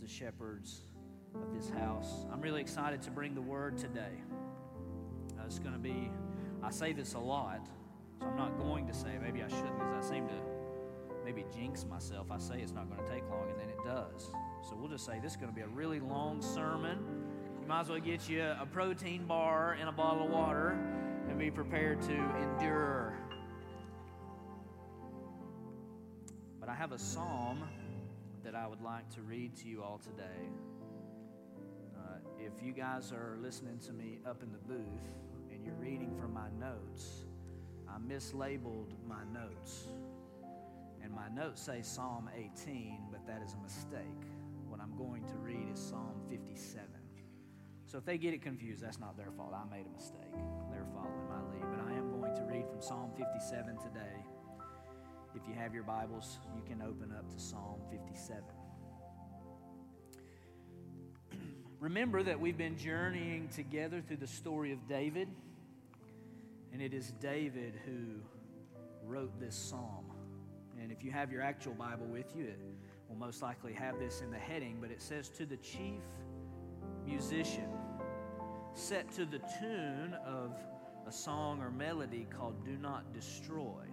the shepherds of this house. I'm really excited to bring the word today. Uh, it's going to be, I say this a lot, so I'm not going to say, maybe I shouldn't, because I seem to maybe jinx myself. I say it's not going to take long, and then it does. So we'll just say this is going to be a really long sermon. You might as well get you a protein bar and a bottle of water and be prepared to endure. But I have a psalm I would like to read to you all today. Uh, if you guys are listening to me up in the booth and you're reading from my notes, I mislabeled my notes. And my notes say Psalm 18, but that is a mistake. What I'm going to read is Psalm 57. So if they get it confused, that's not their fault. I made a mistake. They're following my lead. But I am going to read from Psalm 57 today. If you have your Bibles, you can open up to Psalm 57. Remember that we've been journeying together through the story of David, and it is David who wrote this psalm. And if you have your actual Bible with you, it will most likely have this in the heading, but it says, To the chief musician, set to the tune of a song or melody called Do Not Destroy,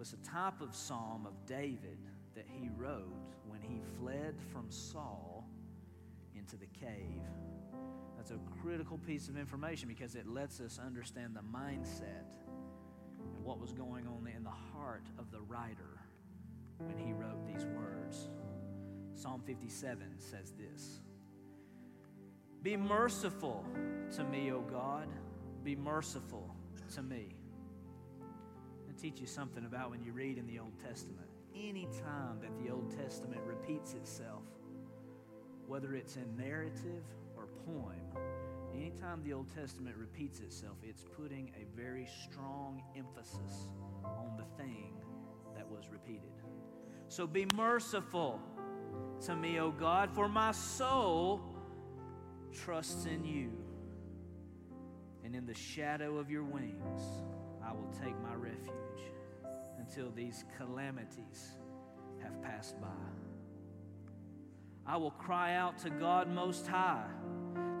was a type of psalm of David that he wrote when he fled from Saul into the cave. That's a critical piece of information because it lets us understand the mindset and what was going on in the heart of the writer when he wrote these words. Psalm 57 says this Be merciful to me, O God. Be merciful to me. Teach you something about when you read in the Old Testament. Any time that the Old Testament repeats itself, whether it's in narrative or poem, anytime the Old Testament repeats itself, it's putting a very strong emphasis on the thing that was repeated. So be merciful to me, O God, for my soul trusts in you. And in the shadow of your wings, I will take my refuge until these calamities have passed by. I will cry out to God Most High,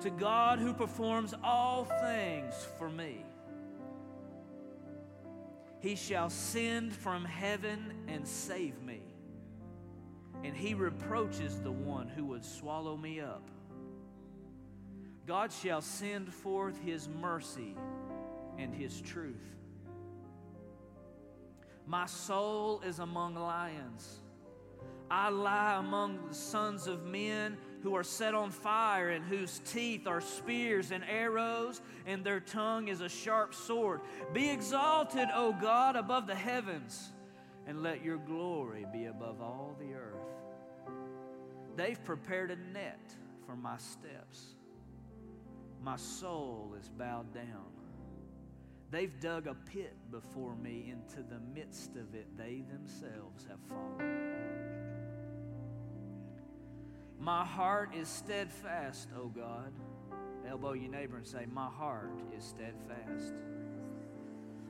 to God who performs all things for me. He shall send from heaven and save me, and he reproaches the one who would swallow me up. God shall send forth his mercy and his truth. My soul is among lions. I lie among the sons of men who are set on fire, and whose teeth are spears and arrows, and their tongue is a sharp sword. Be exalted, O God, above the heavens, and let your glory be above all the earth. They've prepared a net for my steps. My soul is bowed down. They've dug a pit before me. Into the midst of it, they themselves have fallen. My heart is steadfast, O God. Elbow your neighbor and say, My heart is steadfast.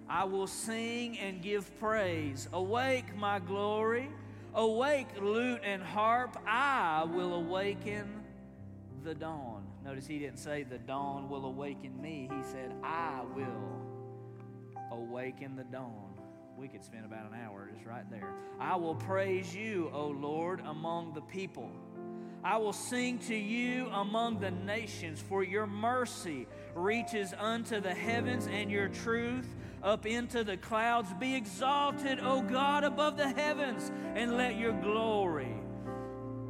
I will sing and give praise. Awake, my glory. Awake, lute and harp. I will awaken the dawn. Notice he didn't say, The dawn will awaken me. He said, I will awaken the dawn. We could spend about an hour just right there. I will praise you, O Lord, among the people. I will sing to you among the nations, for your mercy reaches unto the heavens and your truth up into the clouds. Be exalted, O God, above the heavens, and let your glory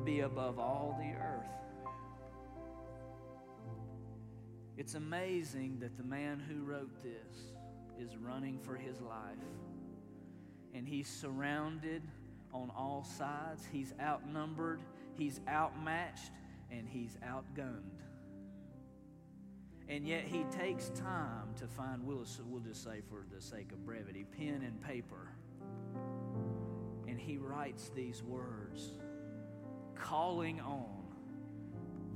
be above all the earth. It's amazing that the man who wrote this is running for his life, and he's surrounded on all sides, he's outnumbered he's outmatched and he's outgunned. And yet he takes time to find, we'll, we'll just say for the sake of brevity, pen and paper. And he writes these words, calling on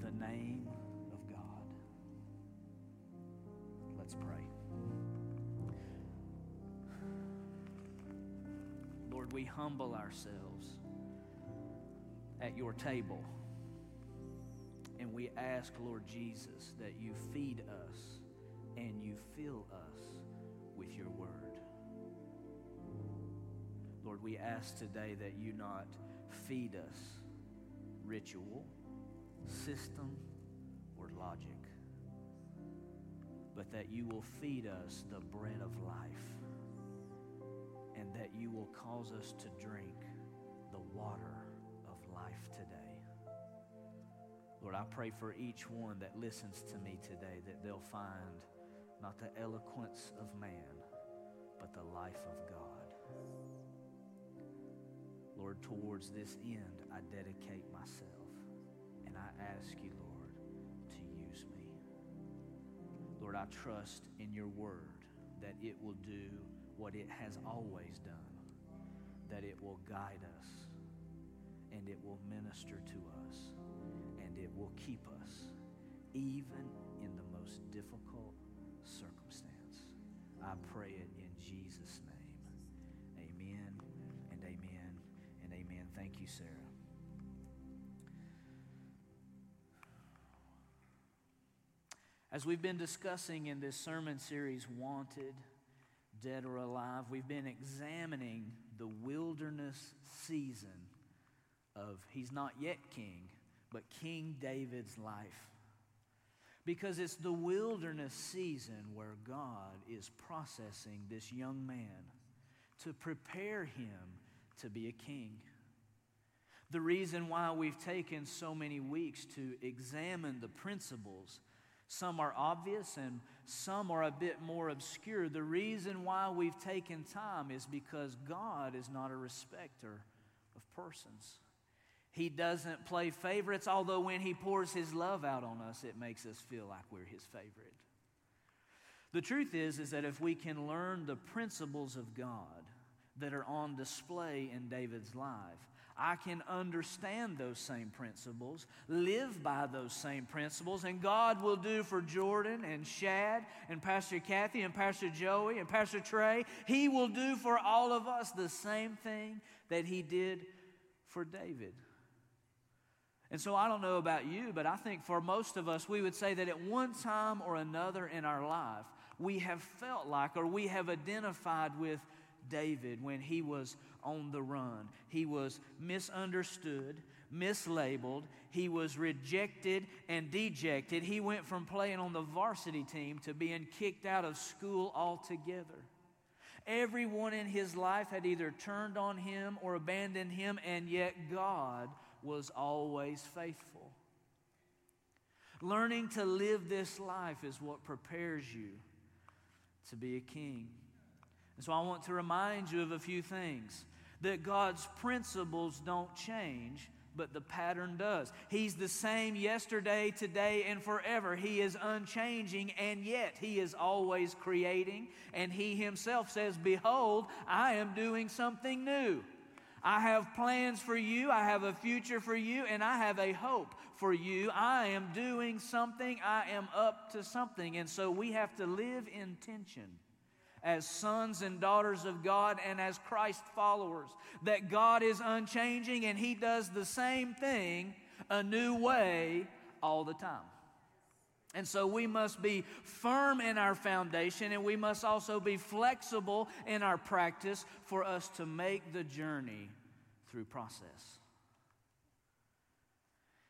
the name of God. Let's pray. Lord, we humble ourselves at your table. And we ask, Lord Jesus, that you feed us and you fill us with your word. Lord, we ask today that you not feed us ritual, system, or logic, but that you will feed us the bread of life and that you will cause us to drink the water of life today. Lord, I pray for each one that listens to me today that they'll find not the eloquence of man, but the life of God. Lord, towards this end, I dedicate myself and I ask you, Lord, to use me. Lord, I trust in your word that it will do what it has always done, that it will guide us and it will minister to us and it will keep us even in the most difficult circumstance. I pray it in Jesus' name. Amen and amen and amen. Thank you, Sarah. As we've been discussing in this sermon series, Wanted, Dead or Alive, we've been examining the wilderness season of He's not yet king, but King David's life. Because it's the wilderness season where God is processing this young man to prepare him to be a king. The reason why we've taken so many weeks to examine the principles some are obvious and some are a bit more obscure. The reason why we've taken time is because God is not a respecter of persons. He doesn't play favorites, although when He pours His love out on us, it makes us feel like we're His favorite. The truth is, is that if we can learn the principles of God that are on display in David's life, I can understand those same principles, live by those same principles, and God will do for Jordan and Shad and Pastor Kathy and Pastor Joey and Pastor Trey, He will do for all of us the same thing that He did for David. And so I don't know about you, but I think for most of us, we would say that at one time or another in our life, we have felt like or we have identified with David when he was on the run. He was misunderstood, mislabeled, he was rejected and dejected. He went from playing on the varsity team to being kicked out of school altogether. Everyone in his life had either turned on him or abandoned him, and yet God was always faithful. Learning to live this life is what prepares you to be a king. And so I want to remind you of a few things that God's principles don't change, but the pattern does. He's the same yesterday, today, and forever. He is unchanging, and yet He is always creating. And He Himself says, Behold, I am doing something new. I have plans for you, I have a future for you, and I have a hope for you. I am doing something, I am up to something. And so we have to live in tension as sons and daughters of God and as Christ followers. That God is unchanging and He does the same thing a new way all the time. And so we must be firm in our foundation and we must also be flexible in our practice for us to make the journey through process.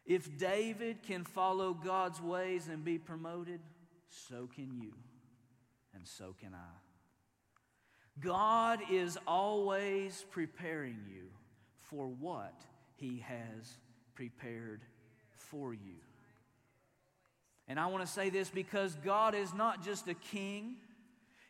If David can follow God's ways and be promoted, so can you, and so can I. God is always preparing you for what He has prepared for you. And I want to say this because God is not just a king,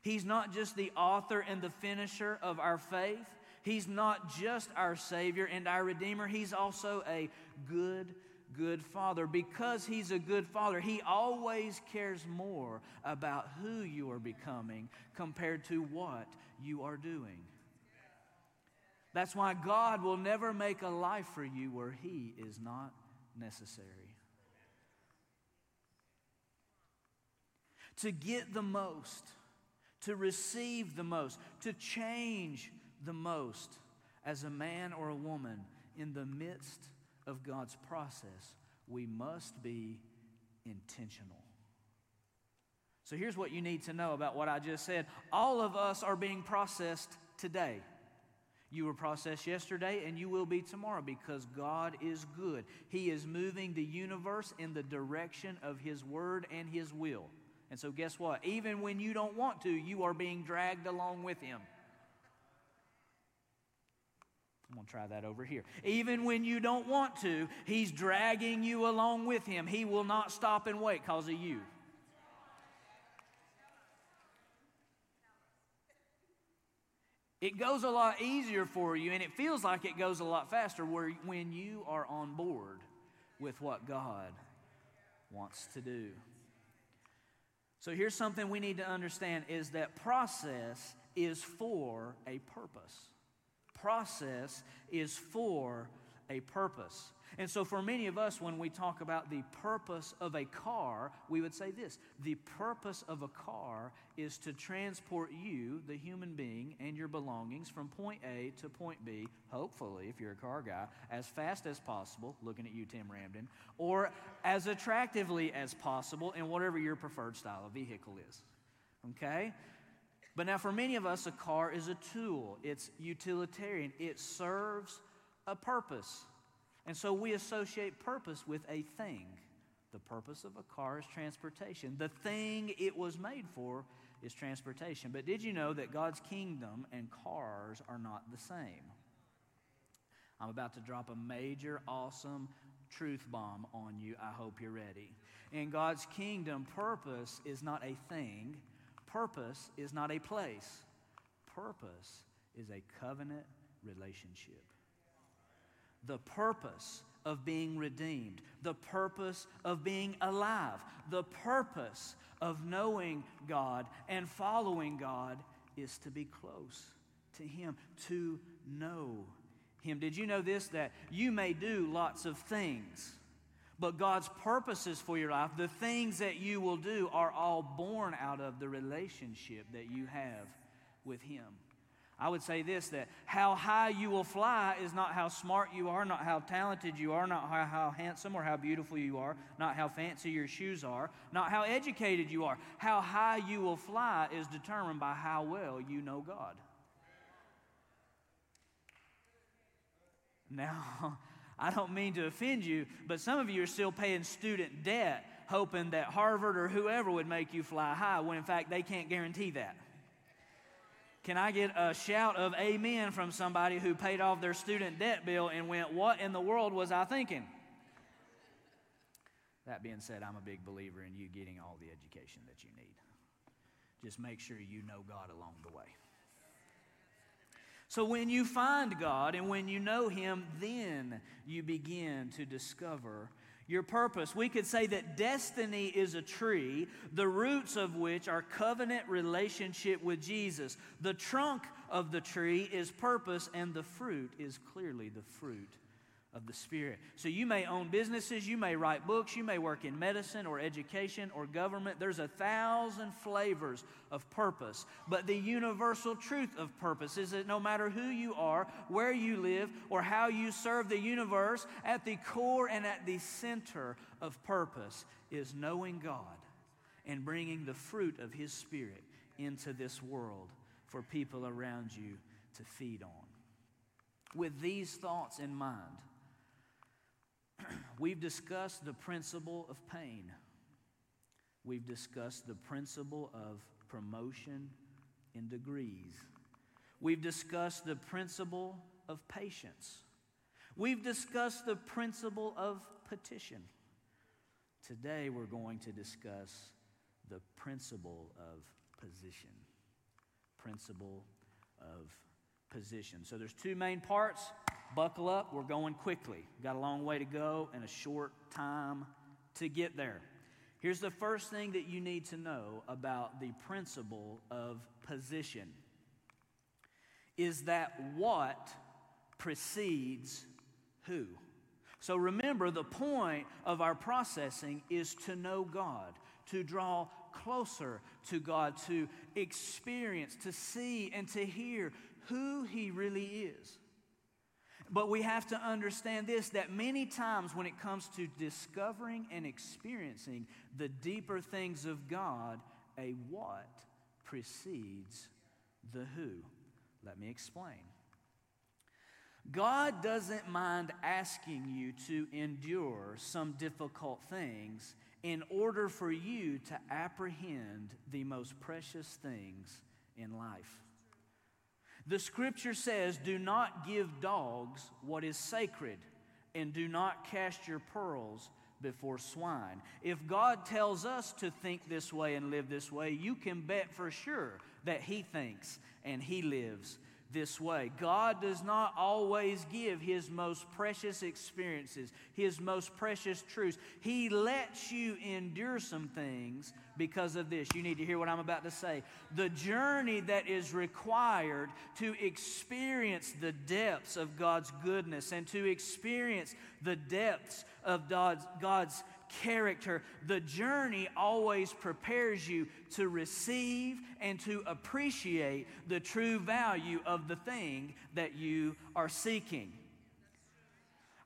He's not just the author and the finisher of our faith, He's not just our Savior and our Redeemer, He's also a good good father. Because he's a good father, he always cares more about who you are becoming compared to what you are doing. That's why God will never make a life for you where he is not necessary. To get the most, to receive the most, to change the most as a man or a woman in the midst of God's process, we must be intentional. So here's what you need to know about what I just said. All of us are being processed today. You were processed yesterday and you will be tomorrow because God is good. He is moving the universe in the direction of His word and His will. And so, guess what? Even when you don't want to, you are being dragged along with Him. I'm going to try that over here. Even when you don't want to, He's dragging you along with Him. He will not stop and wait because of you. It goes a lot easier for you, and it feels like it goes a lot faster where, when you are on board with what God wants to do. So here's something we need to understand is that process is for a purpose process is for a purpose. And so, for many of us, when we talk about the purpose of a car, we would say this the purpose of a car is to transport you, the human being, and your belongings from point A to point B, hopefully, if you're a car guy, as fast as possible, looking at you, Tim Ramden, or as attractively as possible in whatever your preferred style of vehicle is. Okay? But now, for many of us, a car is a tool, it's utilitarian, it serves a purpose. And so we associate purpose with a thing. The purpose of a car is transportation. The thing it was made for is transportation. But did you know that God's kingdom and cars are not the same? I'm about to drop a major, awesome truth bomb on you. I hope you're ready. In God's kingdom, purpose is not a thing, Purpose is not a place, purpose is a covenant relationship. The purpose of being redeemed, the purpose of being alive, the purpose of knowing God and following God is to be close to Him, to know Him. Did you know this? That you may do lots of things but God's purposes for your life, the things that you will do, are all born out of the relationship that you have with Him. I would say this that how high you will fly is not how smart you are, not how talented you are, not how, how, handsome or how beautiful you are, not how fancy your shoes are, not how educated you are. How high you will fly is determined by how well you know God. Now, I don't mean to offend you, but some of you are still paying student debt, hoping that Harvard or whoever would make you fly high, when in fact they can't guarantee that. Can I get a shout of amen from somebody who paid off their student debt bill and went, What in the world was I thinking? That being said, I'm a big believer in you getting all the education that you need. Just make sure you know God along the way. So when you find God and when you know Him, then you begin to discover your purpose. We could say that destiny is a tree, the roots of which are covenant relationship with Jesus. The trunk of the tree is purpose, and the fruit is clearly the fruit of the Spirit. So you may own businesses, you may write books, you may work in medicine or education or government. There's a thousand flavors of purpose. But the universal truth of purpose is that no matter who you are, where you live, or how you serve the universe, at the core and at the center of purpose is knowing God and bringing the fruit of His Spirit into this world for people around you to feed on. With these thoughts in mind, We've discussed the principle of pain. We've discussed the principle of promotion in degrees. We've discussed the principle of patience. We've discussed the principle of petition. Today we're going to discuss the principle of position. Principle of position. So there's two main parts. Buckle up, we're going quickly. Got a long way to go and a short time to get there. Here's the first thing that you need to know about the principle of position is that what precedes who. So remember, the point of our processing is to know God, to draw closer to God, to experience, to see, and to hear who He really is. But we have to understand this that many times when it comes to discovering and experiencing the deeper things of God, a what precedes the who. Let me explain. God doesn't mind asking you to endure some difficult things in order for you to apprehend the most precious things in life. The scripture says, Do not give dogs what is sacred, and do not cast your pearls before swine. If God tells us to think this way and live this way, you can bet for sure that He thinks and He lives this way. God does not always give His most precious experiences, His most precious truths. He lets you endure some things because of this. You need to hear what I'm about to say. The journey that is required to experience the depths of God's goodness and to experience the depths of God's, God's character, the journey always prepares you to receive and to appreciate the true value of the thing that you are seeking.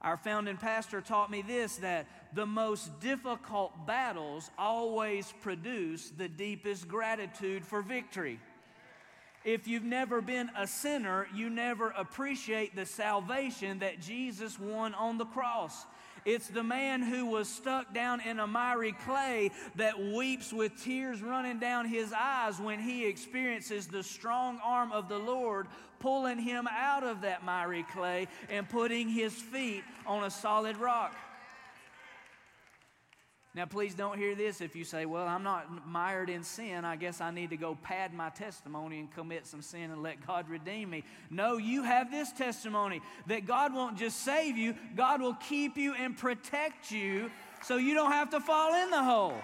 Our founding pastor taught me this that the most difficult battles always produce the deepest gratitude for victory. If you've never been a sinner, you never appreciate the salvation that Jesus won on the cross. It's the man who was stuck down in a miry clay that weeps with tears running down his eyes when he experiences the strong arm of the Lord pulling him out of that miry clay and putting his feet on a solid rock. Now, please don't hear this if you say, Well, I'm not mired in sin. I guess I need to go pad my testimony and commit some sin and let God redeem me. No, you have this testimony that God won't just save you, God will keep you and protect you so you don't have to fall in the hole.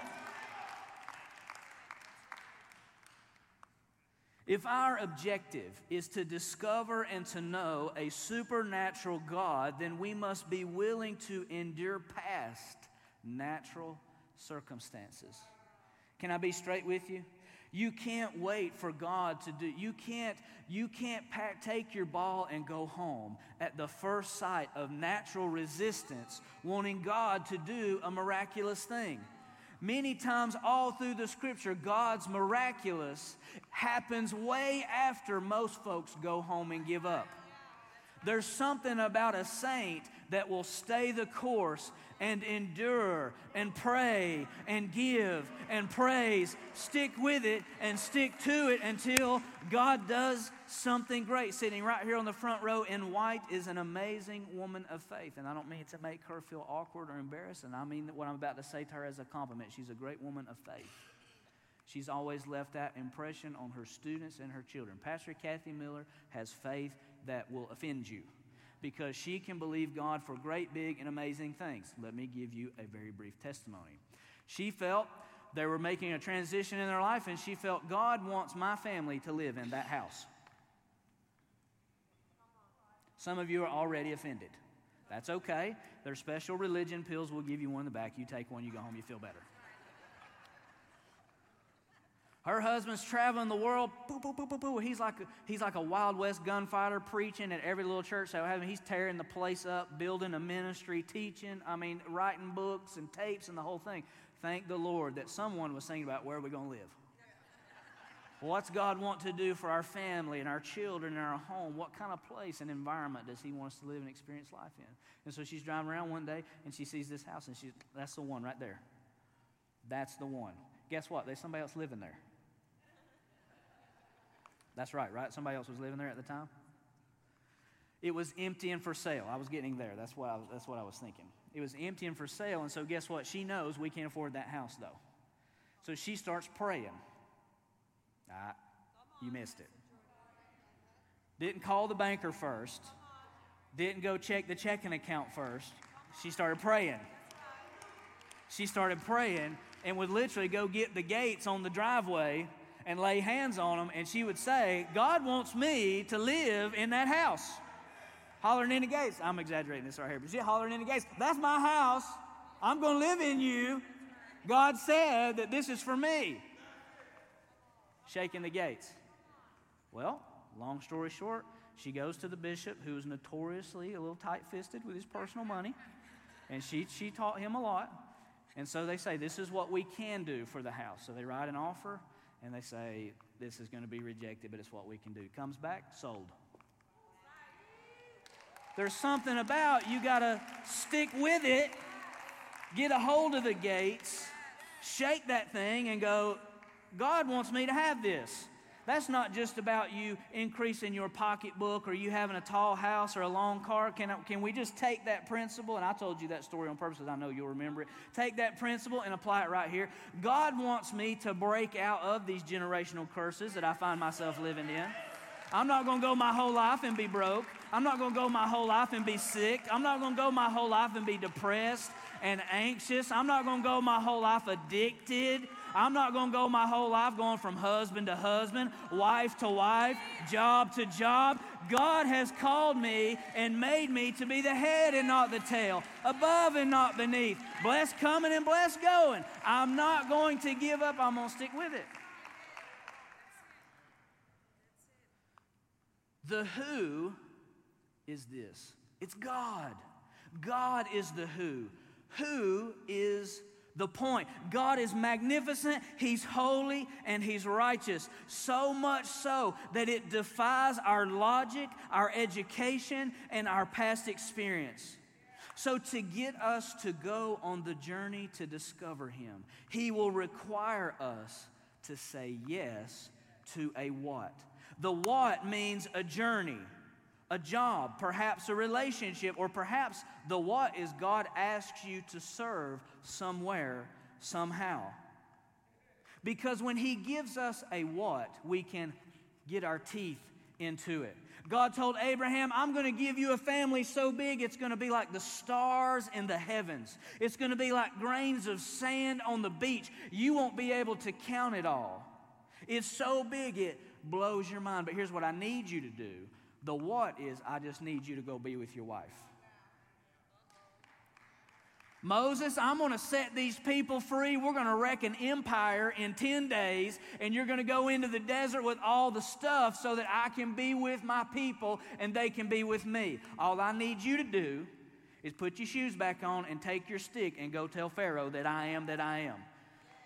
If our objective is to discover and to know a supernatural God, then we must be willing to endure past natural circumstances. Can I be straight with you? You can't wait for God to do. You can't. You can't pack, take your ball and go home at the first sight of natural resistance, wanting God to do a miraculous thing. Many times, all through the scripture, God's miraculous happens way after most folks go home and give up. There's something about a saint that will stay the course and endure and pray and give and praise. Stick with it and stick to it until God does something great. Sitting right here on the front row in white is an amazing woman of faith. And I don't mean to make her feel awkward or embarrassed, and I mean what I'm about to say to her as a compliment. She's a great woman of faith. She's always left that impression on her students and her children. Pastor Kathy Miller has faith that will offend you because she can believe God for great, big, and amazing things. Let me give you a very brief testimony. She felt they were making a transition in their life, and she felt God wants my family to live in that house. Some of you are already offended. That's okay. There's special religion pills. We'll give you one in the back. You take one, you go home, you feel better. Her husband's traveling the world. Boo, boo, boo, boo, boo. He's like he's like a Wild West gunfighter preaching at every little church. So he's tearing the place up, building a ministry, teaching. I mean, writing books and tapes and the whole thing. Thank the Lord that someone was thinking about where are we going to live. What's God want to do for our family and our children and our home? What kind of place and environment does He want us to live and experience life in? And so she's driving around one day and she sees this house and she, that's the one right there. That's the one. Guess what? There's somebody else living there. That's right, right? Somebody else was living there at the time? It was empty and for sale. I was getting there. That's what I was, that's what I was thinking. It was empty and for sale, and so guess what? She knows we can't afford that house, though. So she starts praying. Ah, you missed it. Didn't call the banker first. Didn't go check the checking account first. She started praying. She started praying and would literally go get the gates on the driveway and lay hands on them, and she would say, God wants me to live in that house. Hollering in the gates. I'm exaggerating this right here, but she hollering in the gates. That's my house. I'm going to live in you. God said that this is for me. Shaking the gates. Well, long story short, She goes to the bishop, who is notoriously a little tight fisted with his personal money, and she, she taught him a lot. And so they say, This is what we can do for the house. So they write an offer, and they say, This is going to be rejected, but it's what we can do. Comes back, sold. There's something about you got to stick with it, get a hold of the gates, shake that thing, and go, God wants me to have this. That's not just about you increasing your pocketbook or you having a tall house or a long car. Can, can we just take that principle? And I told you that story on purpose because I know you'll remember it. Take that principle and apply it right here. God wants me to break out of these generational curses that I find myself living in. I'm not going to go my whole life and be broke. I'm not going to go my whole life and be sick. I'm not going to go my whole life and be depressed and anxious. I'm not going to go my whole life addicted. I'm not going to go my whole life going from husband to husband, wife to wife, job to job. God has called me and made me to be the head and not the tail, above and not beneath, blessed coming and blessed going. I'm not going to give up, I'm going to stick with it. The who is this it's God. God is the who. Who is the point. God is magnificent, He's holy, and He's righteous. So much so that it defies our logic, our education, and our past experience. So, to get us to go on the journey to discover Him, He will require us to say yes to a what. The what means a journey a job, perhaps a relationship, or perhaps the what is God asks you to serve somewhere, somehow. Because when He gives us a what, we can get our teeth into it. God told Abraham, I'm going to give you a family so big it's going to be like the stars in the heavens. It's going to be like grains of sand on the beach. You won't be able to count it all. It's so big it blows your mind. But here's what I need you to do the what is, I just need you to go be with your wife. Moses, I'm going to set these people free. We're going to wreck an empire in 10 days, and you're going to go into the desert with all the stuff so that I can be with my people and they can be with me. All I need you to do is put your shoes back on and take your stick and go tell Pharaoh that I am that I am.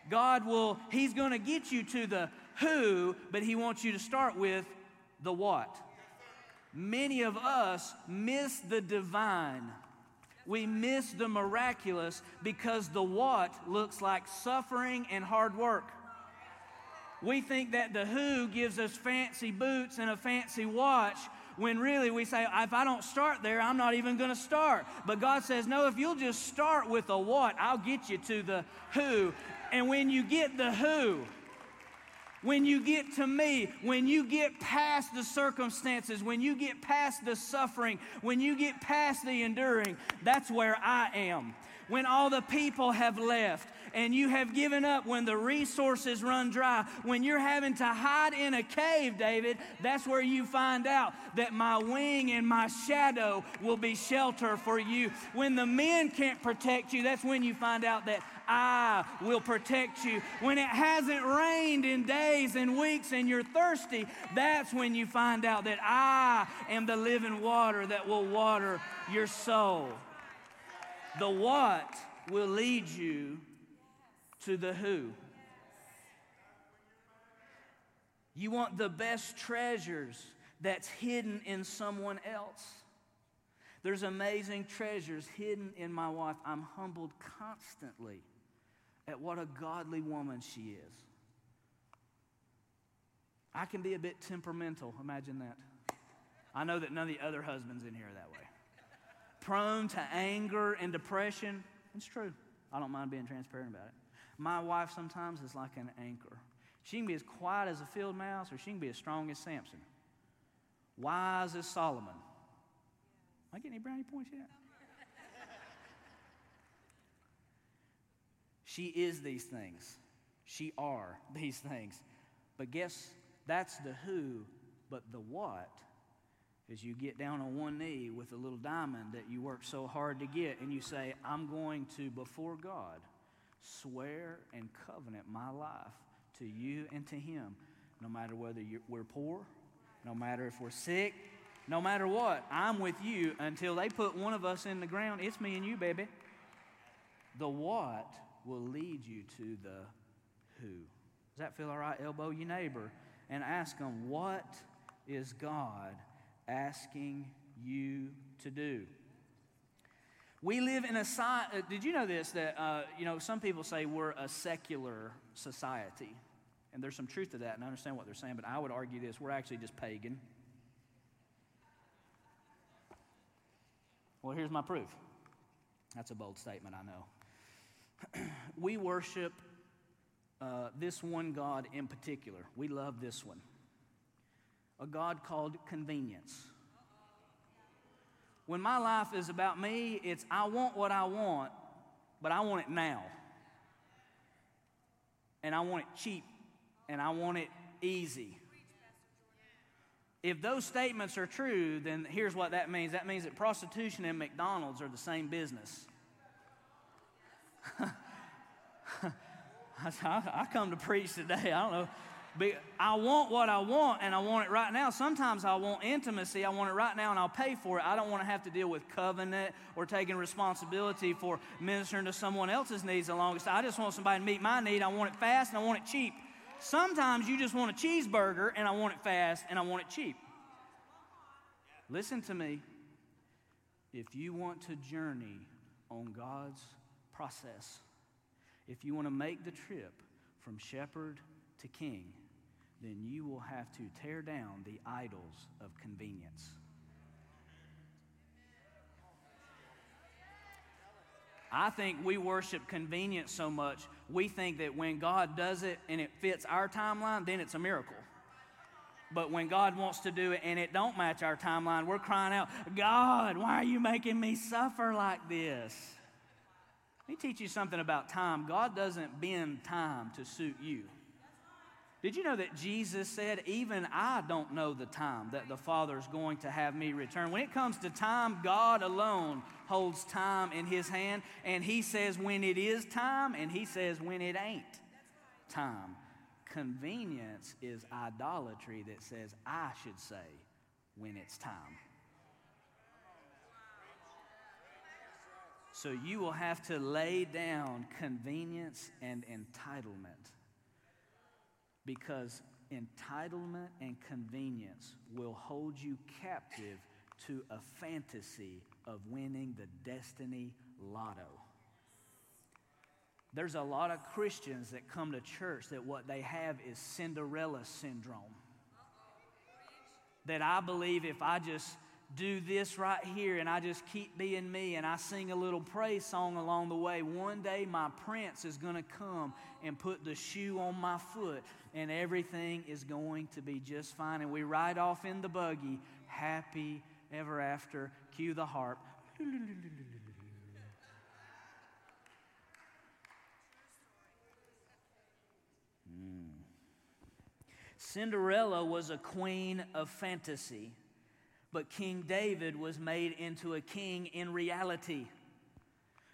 God will, He's going to get you to the who, but He wants you to start with the what. Many of us miss the divine. We miss the miraculous because the what looks like suffering and hard work. We think that the who gives us fancy boots and a fancy watch when really we say, if I don't start there, I'm not even going to start. But God says, no, if you'll just start with a what, I'll get you to the who. And when you get the who, when you get to me, when you get past the circumstances, when you get past the suffering, when you get past the enduring, that's where I am. When all the people have left and you have given up, when the resources run dry, when you're having to hide in a cave, David, that's where you find out that my wing and my shadow will be shelter for you. When the men can't protect you, that's when you find out that I will protect you. When it hasn't rained in days and weeks and you're thirsty, that's when you find out that I am the living water that will water your soul. The what will lead you to the who. You want the best treasures that's hidden in someone else. There's amazing treasures hidden in my wife. I'm humbled constantly at what a godly woman she is. I can be a bit temperamental, imagine that. I know that none of the other husbands in here are that way. Prone to anger and depression. It's true. I don't mind being transparent about it. My wife sometimes is like an anchor. She can be as quiet as a field mouse, or she can be as strong as Samson, wise as Solomon. Am I getting any brownie points yet? She is these things. She are these things. But guess that's the who, but the what is you get down on one knee with a little diamond that you worked so hard to get and you say, I'm going to, before God, swear and covenant my life to you and to Him, no matter whether we're poor, no matter if we're sick, No matter what, I'm with you until they put one of us in the ground. It's me and you, baby. The what will lead you to the who. Does that feel all right? Elbow your neighbor and ask them, What is God asking you to do? We live in a society. Uh, did you know this? That, uh, you know, some people say we're a secular society. And there's some truth to that, and I understand what they're saying, but I would argue this we're actually just pagan. Well, here's my proof. That's a bold statement, I know. we worship uh, this one God in particular. We love this one. A God called convenience. When my life is about me, it's I want what I want, but I want it now. And I want it cheap, and I want it easy. If those statements are true, then here's what that means that means that prostitution and McDonald's are the same business. I come to preach today. I don't know. But I want what I want and I want it right now. Sometimes I want intimacy. I want it right now and I'll pay for it. I don't want to have to deal with covenant or taking responsibility for ministering to someone else's needs the longest. I just want somebody to meet my need. I want it fast and I want it cheap. Sometimes you just want a cheeseburger and I want it fast and I want it cheap. Listen to me. If you want to journey on God's process, if you want to make the trip from shepherd to king, then you will have to tear down the idols of convenience. I think we worship convenience so much, we think that when God does it and it fits our timeline, then it's a miracle. But when God wants to do it and it don't match our timeline, we're crying out, God, why are you making me suffer like this? Let me teach you something about time. God doesn't bend time to suit you. Did you know that Jesus said, Even I don't know the time that the Father is going to have me return? When it comes to time, God alone holds time in His hand, and He says when it is time, and He says when it ain't time. Convenience is idolatry that says I should say when it's time. So you will have to lay down convenience and entitlement because entitlement and convenience will hold you captive to a fantasy of winning the destiny lotto. There's a lot of Christians that come to church that what they have is Cinderella syndrome. That I believe if I just do this right here and I just keep being me and I sing a little praise song along the way, one day my prince is going to come and put the shoe on my foot and everything is going to be just fine. And we ride off in the buggy, happy ever after. Cue the harp. Hmm. Cinderella was a queen of fantasy. But King David was made into a king in reality.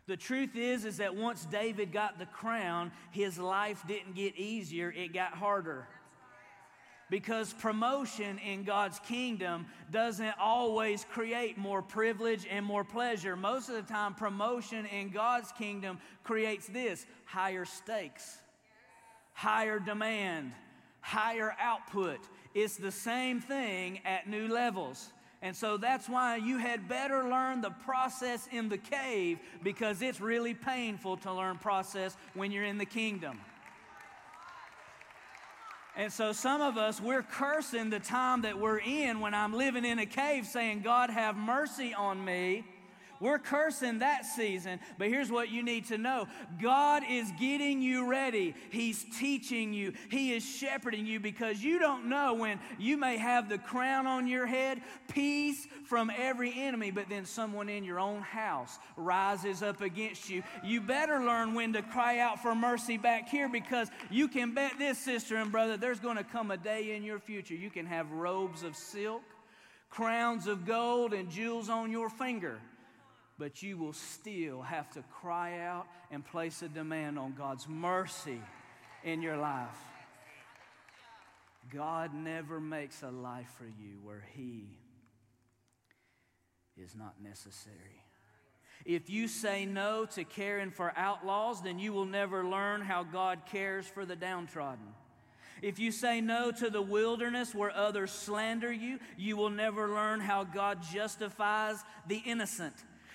The truth is is that once David got the crown, his life didn't get easier, it got harder. Because promotion in God's kingdom doesn't always create more privilege and more pleasure. Most of the time, promotion in God's kingdom creates this higher stakes, higher demand, higher output. It's the same thing at new levels. And so that's why you had better learn the process in the cave because it's really painful to learn process when you're in the kingdom. And so some of us, we're cursing the time that we're in when I'm living in a cave saying, God, have mercy on me. We're cursing that season, but here's what you need to know God is getting you ready. He's teaching you, He is shepherding you because you don't know when you may have the crown on your head, peace from every enemy, but then someone in your own house rises up against you. You better learn when to cry out for mercy back here because you can bet this, sister and brother, there's going to come a day in your future you can have robes of silk, crowns of gold, and jewels on your finger but you will still have to cry out and place a demand on God's mercy in your life. God never makes a life for you where He is not necessary. If you say no to caring for outlaws, then you will never learn how God cares for the downtrodden. If you say no to the wilderness where others slander you, you will never learn how God justifies the innocent.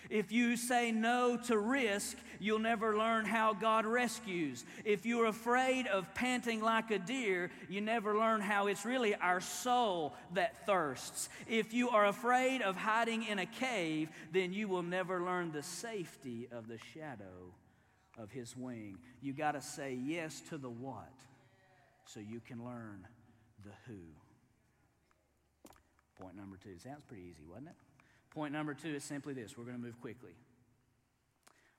If you say no to risk, you'll never learn how God rescues. If you're afraid of panting like a deer, you never learn how it's really our soul that thirsts. If you are afraid of hiding in a cave, then you will never learn the safety of the shadow of His wing. You got to say yes to the what so you can learn the who. Point number two. Sounds pretty easy, wasn't it? Point number two is simply this we're going to move quickly.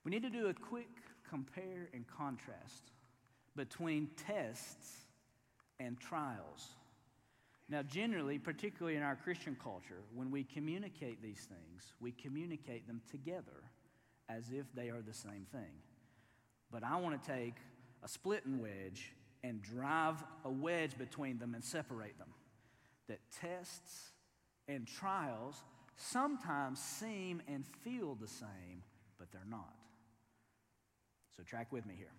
We need to do a quick compare and contrast between tests and trials. Now, generally, particularly in our Christian culture, when we communicate these things, we communicate them together as if they are the same thing. But I want to take a splitting wedge and drive a wedge between them and separate them. That tests and trials sometimes seem and feel the same, but they're not. So, track with me here.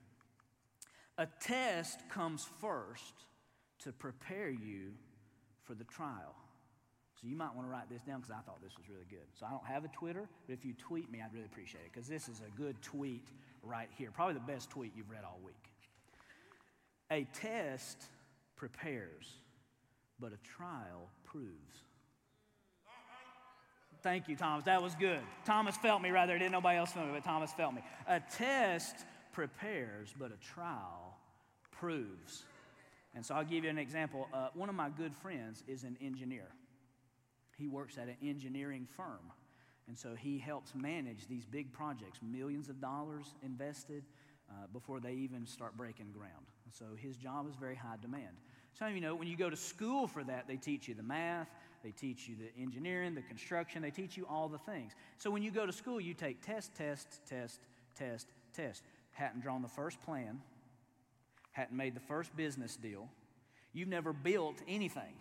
A test comes first to prepare you for the trial. So, you might want to write this down because I thought this was really good. So, I don't have a Twitter, but if you tweet me, I'd really appreciate it because this is a good tweet right here. Probably the best tweet you've read all week. A test prepares, but a trial proves. Thank you, Thomas. That was good. Thomas felt me right there. Didn't nobody else feel me, but Thomas felt me. A test prepares, but a trial proves. And so I'll give you an example. Uh, one of my good friends is an engineer. He works at an engineering firm. And so he helps manage these big projects, millions of dollars invested uh, before they even start breaking ground. So his job is very high demand. Some of you know when you go to school for that, they teach you the math, they teach you the engineering, the construction, they teach you all the things. So when you go to school, you take test, test, test, test, test. Hadn't drawn the first plan, hadn't made the first business deal. You've never built anything,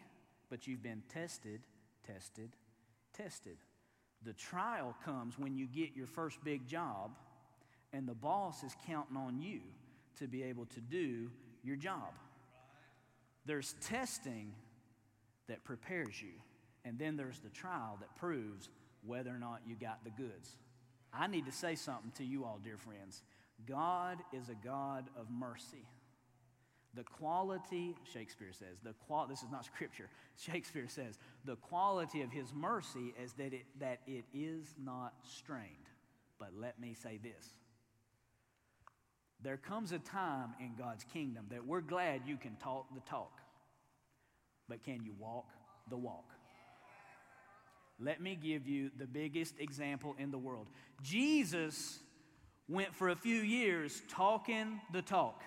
but you've been tested, tested, tested. The trial comes when you get your first big job and the boss is counting on you to be able to do your job. There's testing that prepares you. And then there's the trial that proves whether or not you got the goods. I need to say something to you all, dear friends. God is a God of mercy. The quality, Shakespeare says, the qual, this is not scripture. Shakespeare says, the quality of his mercy is that it, that it is not strained. But let me say this. There comes a time in God's kingdom that we're glad you can talk the talk, but can you walk the walk? Let me give you the biggest example in the world. Jesus went for a few years talking the talk.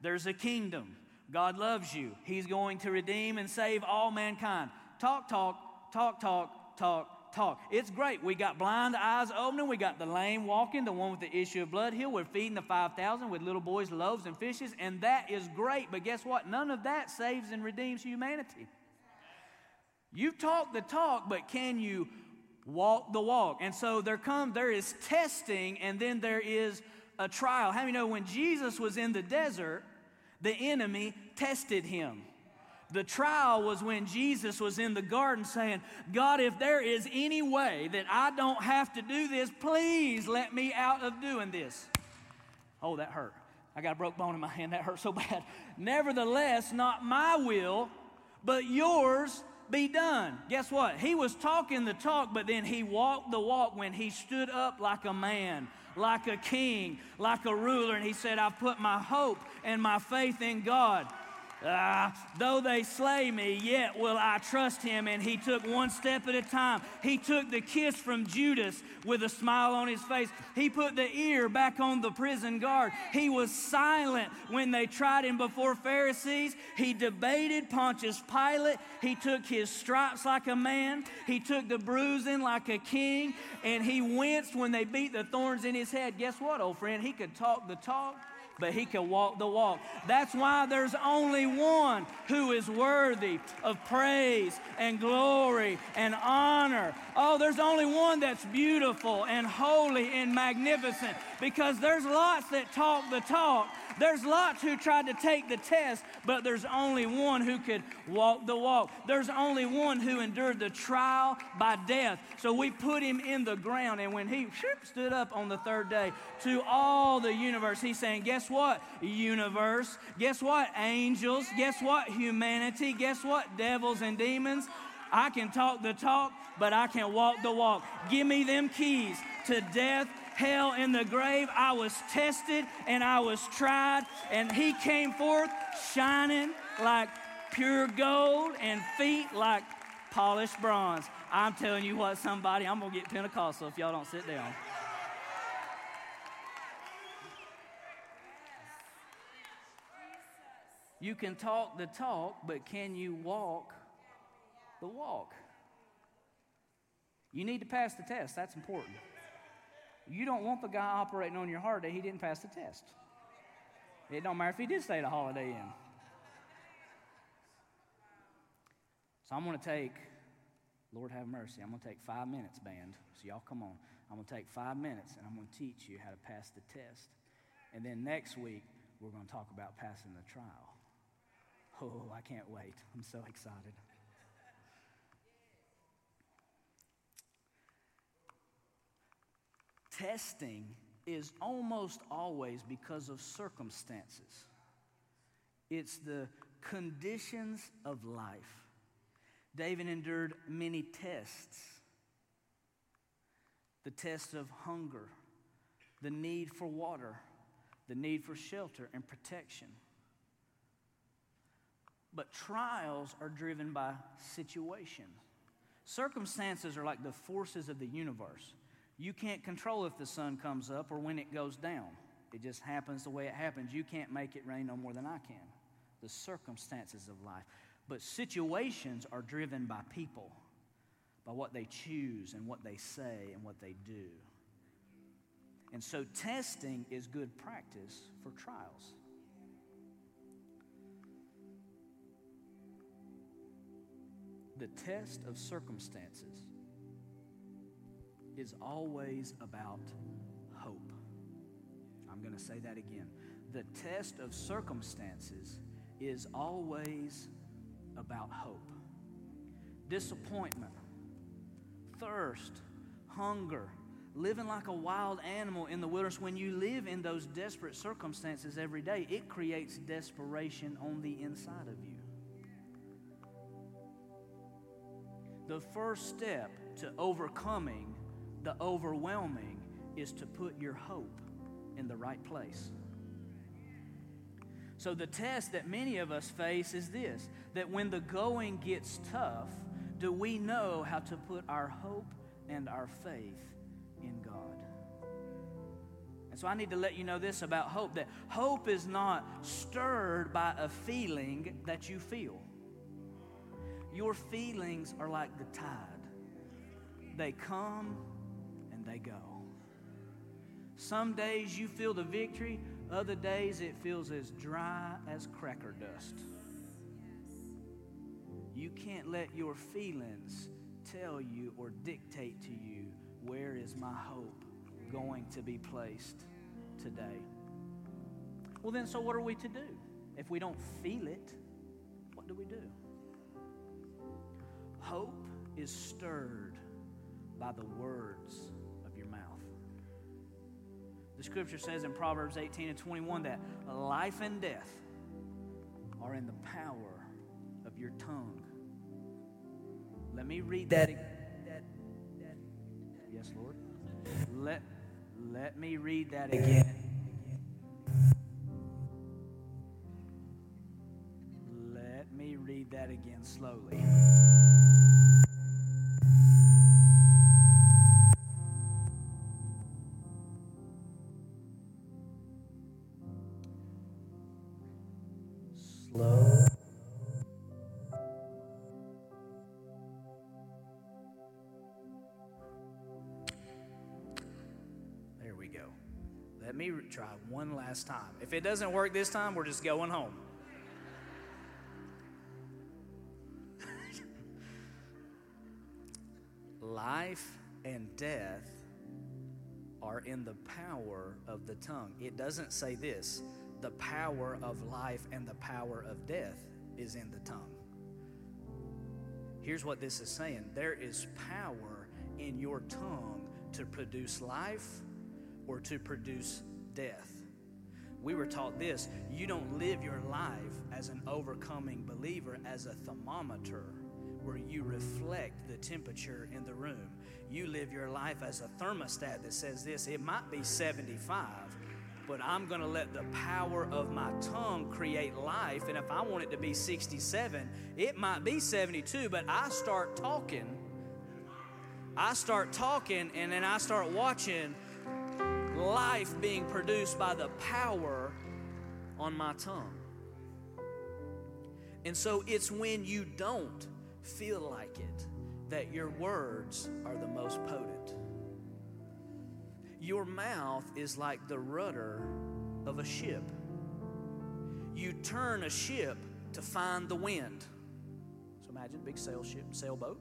There's a kingdom. God loves you. He's going to redeem and save all mankind. Talk, talk, talk, talk, talk, talk. It's great. We got blind eyes opening. We got the lame walking, the one with the issue of blood healed. We're feeding the 5,000 with little boys' loaves and fishes, and that is great. But guess what? None of that saves and redeems humanity. You talk the talk, but can you walk the walk? And so there come there is testing and then there is a trial. How many know when Jesus was in the desert, the enemy tested him? The trial was when Jesus was in the garden saying, God, if there is any way that I don't have to do this, please let me out of doing this. Oh, that hurt. I got a broke bone in my hand. That hurt so bad. Nevertheless, not my will, but yours be done. Guess what? He was talking the talk, but then he walked the walk when he stood up like a man, like a king, like a ruler, and he said, I've put my hope and my faith in God. Ah, though they slay me, yet will I trust him. And he took one step at a time. He took the kiss from Judas with a smile on his face. He put the ear back on the prison guard. He was silent when they tried him before Pharisees. He debated Pontius Pilate. He took his stripes like a man. He took the bruising like a king. And he winced when they beat the thorns in his head. Guess what, old friend? He could talk the talk but he can walk the walk. That's why there's only one who is worthy of praise and glory and honor. Oh, there's only one that's beautiful and holy and magnificent because there's lots that talk the talk, there's lots who tried to take the test, but there's only one who could walk the walk. There's only one who endured the trial by death. So we put him in the ground, and when he stood up on the third day to all the universe, he's saying, Guess what, universe? Guess what, angels? Guess what, humanity? Guess what, devils and demons? I can talk the talk, but I can walk the walk. Give me them keys to death hell, and the grave. I was tested and I was tried, and he came forth shining like pure gold and feet like polished bronze. I'm telling you what, somebody, I'm going to get Pentecostal if y'all don't sit down. You can talk the talk, but can you walk the walk? You need to pass the test. That's important. You don't want the guy operating on your heart that he didn't pass the test. It don't matter if he did stay at a Holiday Inn. So I'm going to take, Lord have mercy, I'm going to take five minutes, band. So y'all come on. I'm going to take five minutes and I'm going to teach you how to pass the test. And then next week, we're going to talk about passing the trial. Oh, I can't wait. I'm so excited. Testing is almost always because of circumstances. It's the conditions of life. David endured many tests the test of hunger, the need for water, the need for shelter and protection. But trials are driven by situation. Circumstances are like the forces of the universe. You can't control if the sun comes up or when it goes down. It just happens the way it happens. You can't make it rain no more than I can. The circumstances of life. But situations are driven by people, by what they choose and what they say and what they do. And so testing is good practice for trials. The test of circumstances is always about hope. I'm going to say that again. The test of circumstances is always about hope. Disappointment, thirst, hunger, living like a wild animal in the wilderness, when you live in those desperate circumstances every day, it creates desperation on the inside of you. The first step to overcoming the overwhelming is to put your hope in the right place. So, the test that many of us face is this that when the going gets tough, do we know how to put our hope and our faith in God? And so, I need to let you know this about hope that hope is not stirred by a feeling that you feel. Your feelings are like the tide, they come and they go. Some days you feel the victory, other days it feels as dry as cracker dust. You can't let your feelings tell you or dictate to you where is my hope going to be placed today. Well, then, so what are we to do? If we don't feel it, what do we do? Hope is stirred by the words the scripture says in Proverbs 18 and 21 that life and death are in the power of your tongue. Let me read that. that, that yes, Lord. Let, let me read that again. Let me read that again slowly. last time. If it doesn't work this time, we're just going home. Life and death are in the power of the tongue. It doesn't say this the power of life and the power of death is in the tongue. Here's what this is saying there is power in your tongue to produce life or to produce death. We were taught this you don't live your life as an overcoming believer as a thermometer where you reflect the temperature in the room. You live your life as a thermostat that says this it might be 75, but I'm going to let the power of my tongue create life. And if I want it to be 67, it might be 72, but I start talking. I start talking, and then I start watching life being produced by the power on my tongue. And so it's when you don't feel like it that your words are the most potent. Your mouth is like the rudder of a ship. You turn a ship to find the wind. So imagine a big sail ship, sailboat.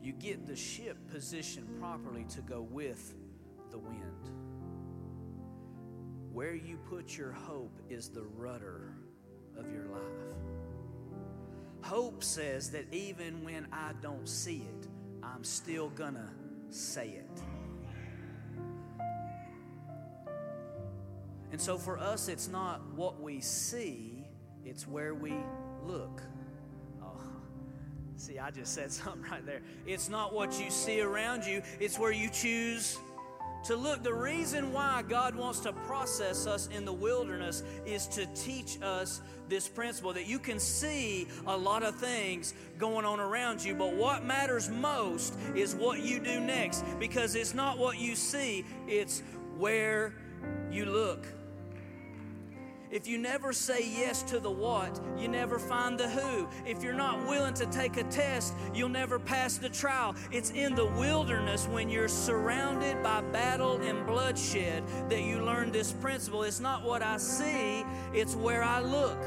You get the ship positioned properly to go with the wind. Where you put your hope is the rudder of your life. Hope says that even when I don't see it, I'm still gonna say it. And so for us, it's not what we see, it's where we look. Oh, see, I just said something right there. It's not what you see around you, it's where you choose to look. The reason why God wants to process us in the wilderness is to teach us this principle that you can see a lot of things going on around you, but what matters most is what you do next because it's not what you see, it's where you look. If you never say yes to the what, you never find the who. If you're not willing to take a test, you'll never pass the trial. It's in the wilderness when you're surrounded by battle and bloodshed that you learn this principle. It's not what I see, it's where I look.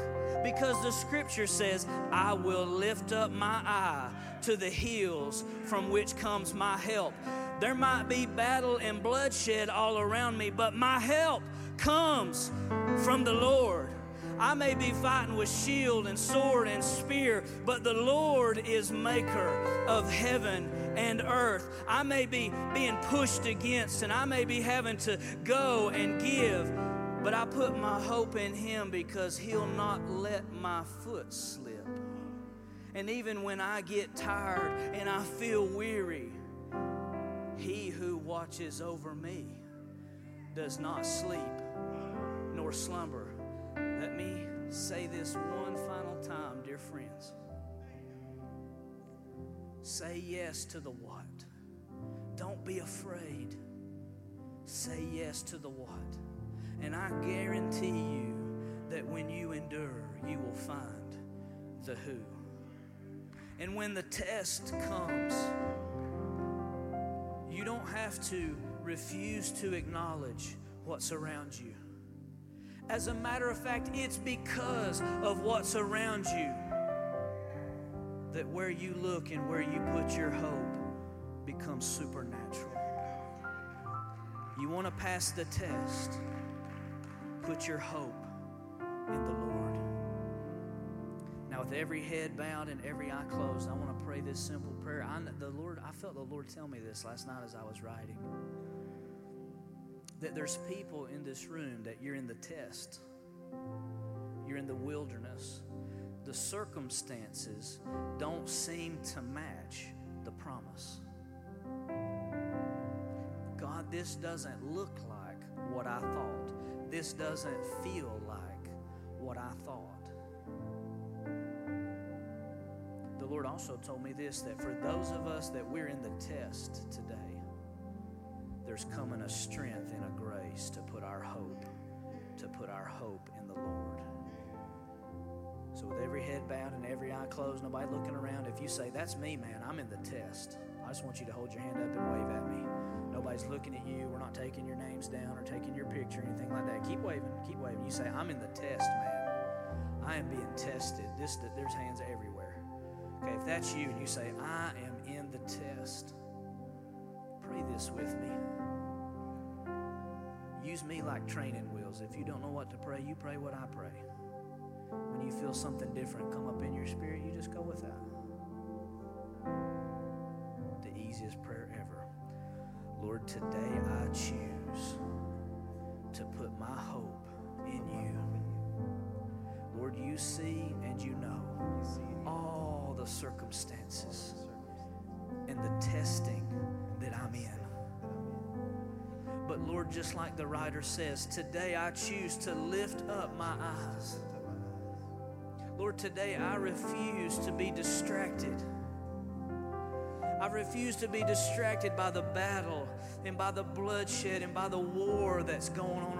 Because the scripture says, I will lift up my eye to the hills from which comes my help. There might be battle and bloodshed all around me, but my help comes from the Lord. I may be fighting with shield and sword and spear, but the Lord is maker of heaven and earth. I may be being pushed against and I may be having to go and give, but I put my hope in Him because He'll not let my foot slip. And even when I get tired and I feel weary, He who watches over me does not sleep slumber. Let me say this one final time, dear friends. Say yes to the what. Don't be afraid. Say yes to the what. And I guarantee you that when you endure, you will find the who. And when the test comes, you don't have to refuse to acknowledge what's around you. As a matter of fact, it's because of what's around you that where you look and where you put your hope becomes supernatural. You want to pass the test, put your hope in the Lord. Now, with every head bowed and every eye closed, I want to pray this simple prayer. I, the Lord, I felt the Lord tell me this last night as I was writing that there's people in this room that you're in the test, you're in the wilderness. The circumstances don't seem to match the promise. God, this doesn't look like what I thought. This doesn't feel like what I thought. The Lord also told me this that for those of us that we're in the test today, there's coming a strength grace to put our hope, to put our hope in the Lord. So, with every head bowed and every eye closed, nobody looking around, if you say, That's me, man, I'm in the test, I just want you to hold your hand up and wave at me. Nobody's looking at you. We're not taking your names down or taking your picture or anything like that. Keep waving. Keep waving. You say, I'm in the test, man. I am being tested. This, there's hands everywhere. Okay, if that's you and you say, I am in the test. Pray this with me. Use me like training wheels. If you don't know what to pray, you pray what I pray. When you feel something different come up in your spirit, you just go with that. The easiest prayer ever. Lord, today I choose to put my hope in you. Lord, you see and you know all the circumstances and the testing that I'm in. But Lord, just like the writer says, today I choose to lift up my eyes. Lord, today I refuse to be distracted. I refuse to be distracted by the battle and by the bloodshed and by the war that's going on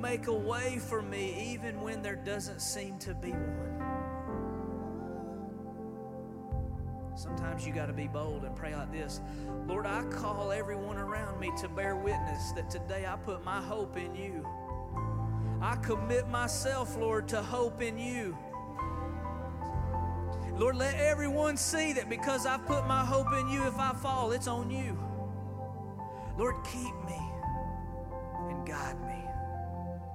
make a way for me even when there doesn't seem to be one. Sometimes you got to be bold and pray like this Lord, I call everyone around me to bear witness that today I put my hope in you. I commit myself, Lord, to hope in you. Lord, let everyone see that because I've put my hope in you, if I fall, it's on you. Lord, keep me and guide me.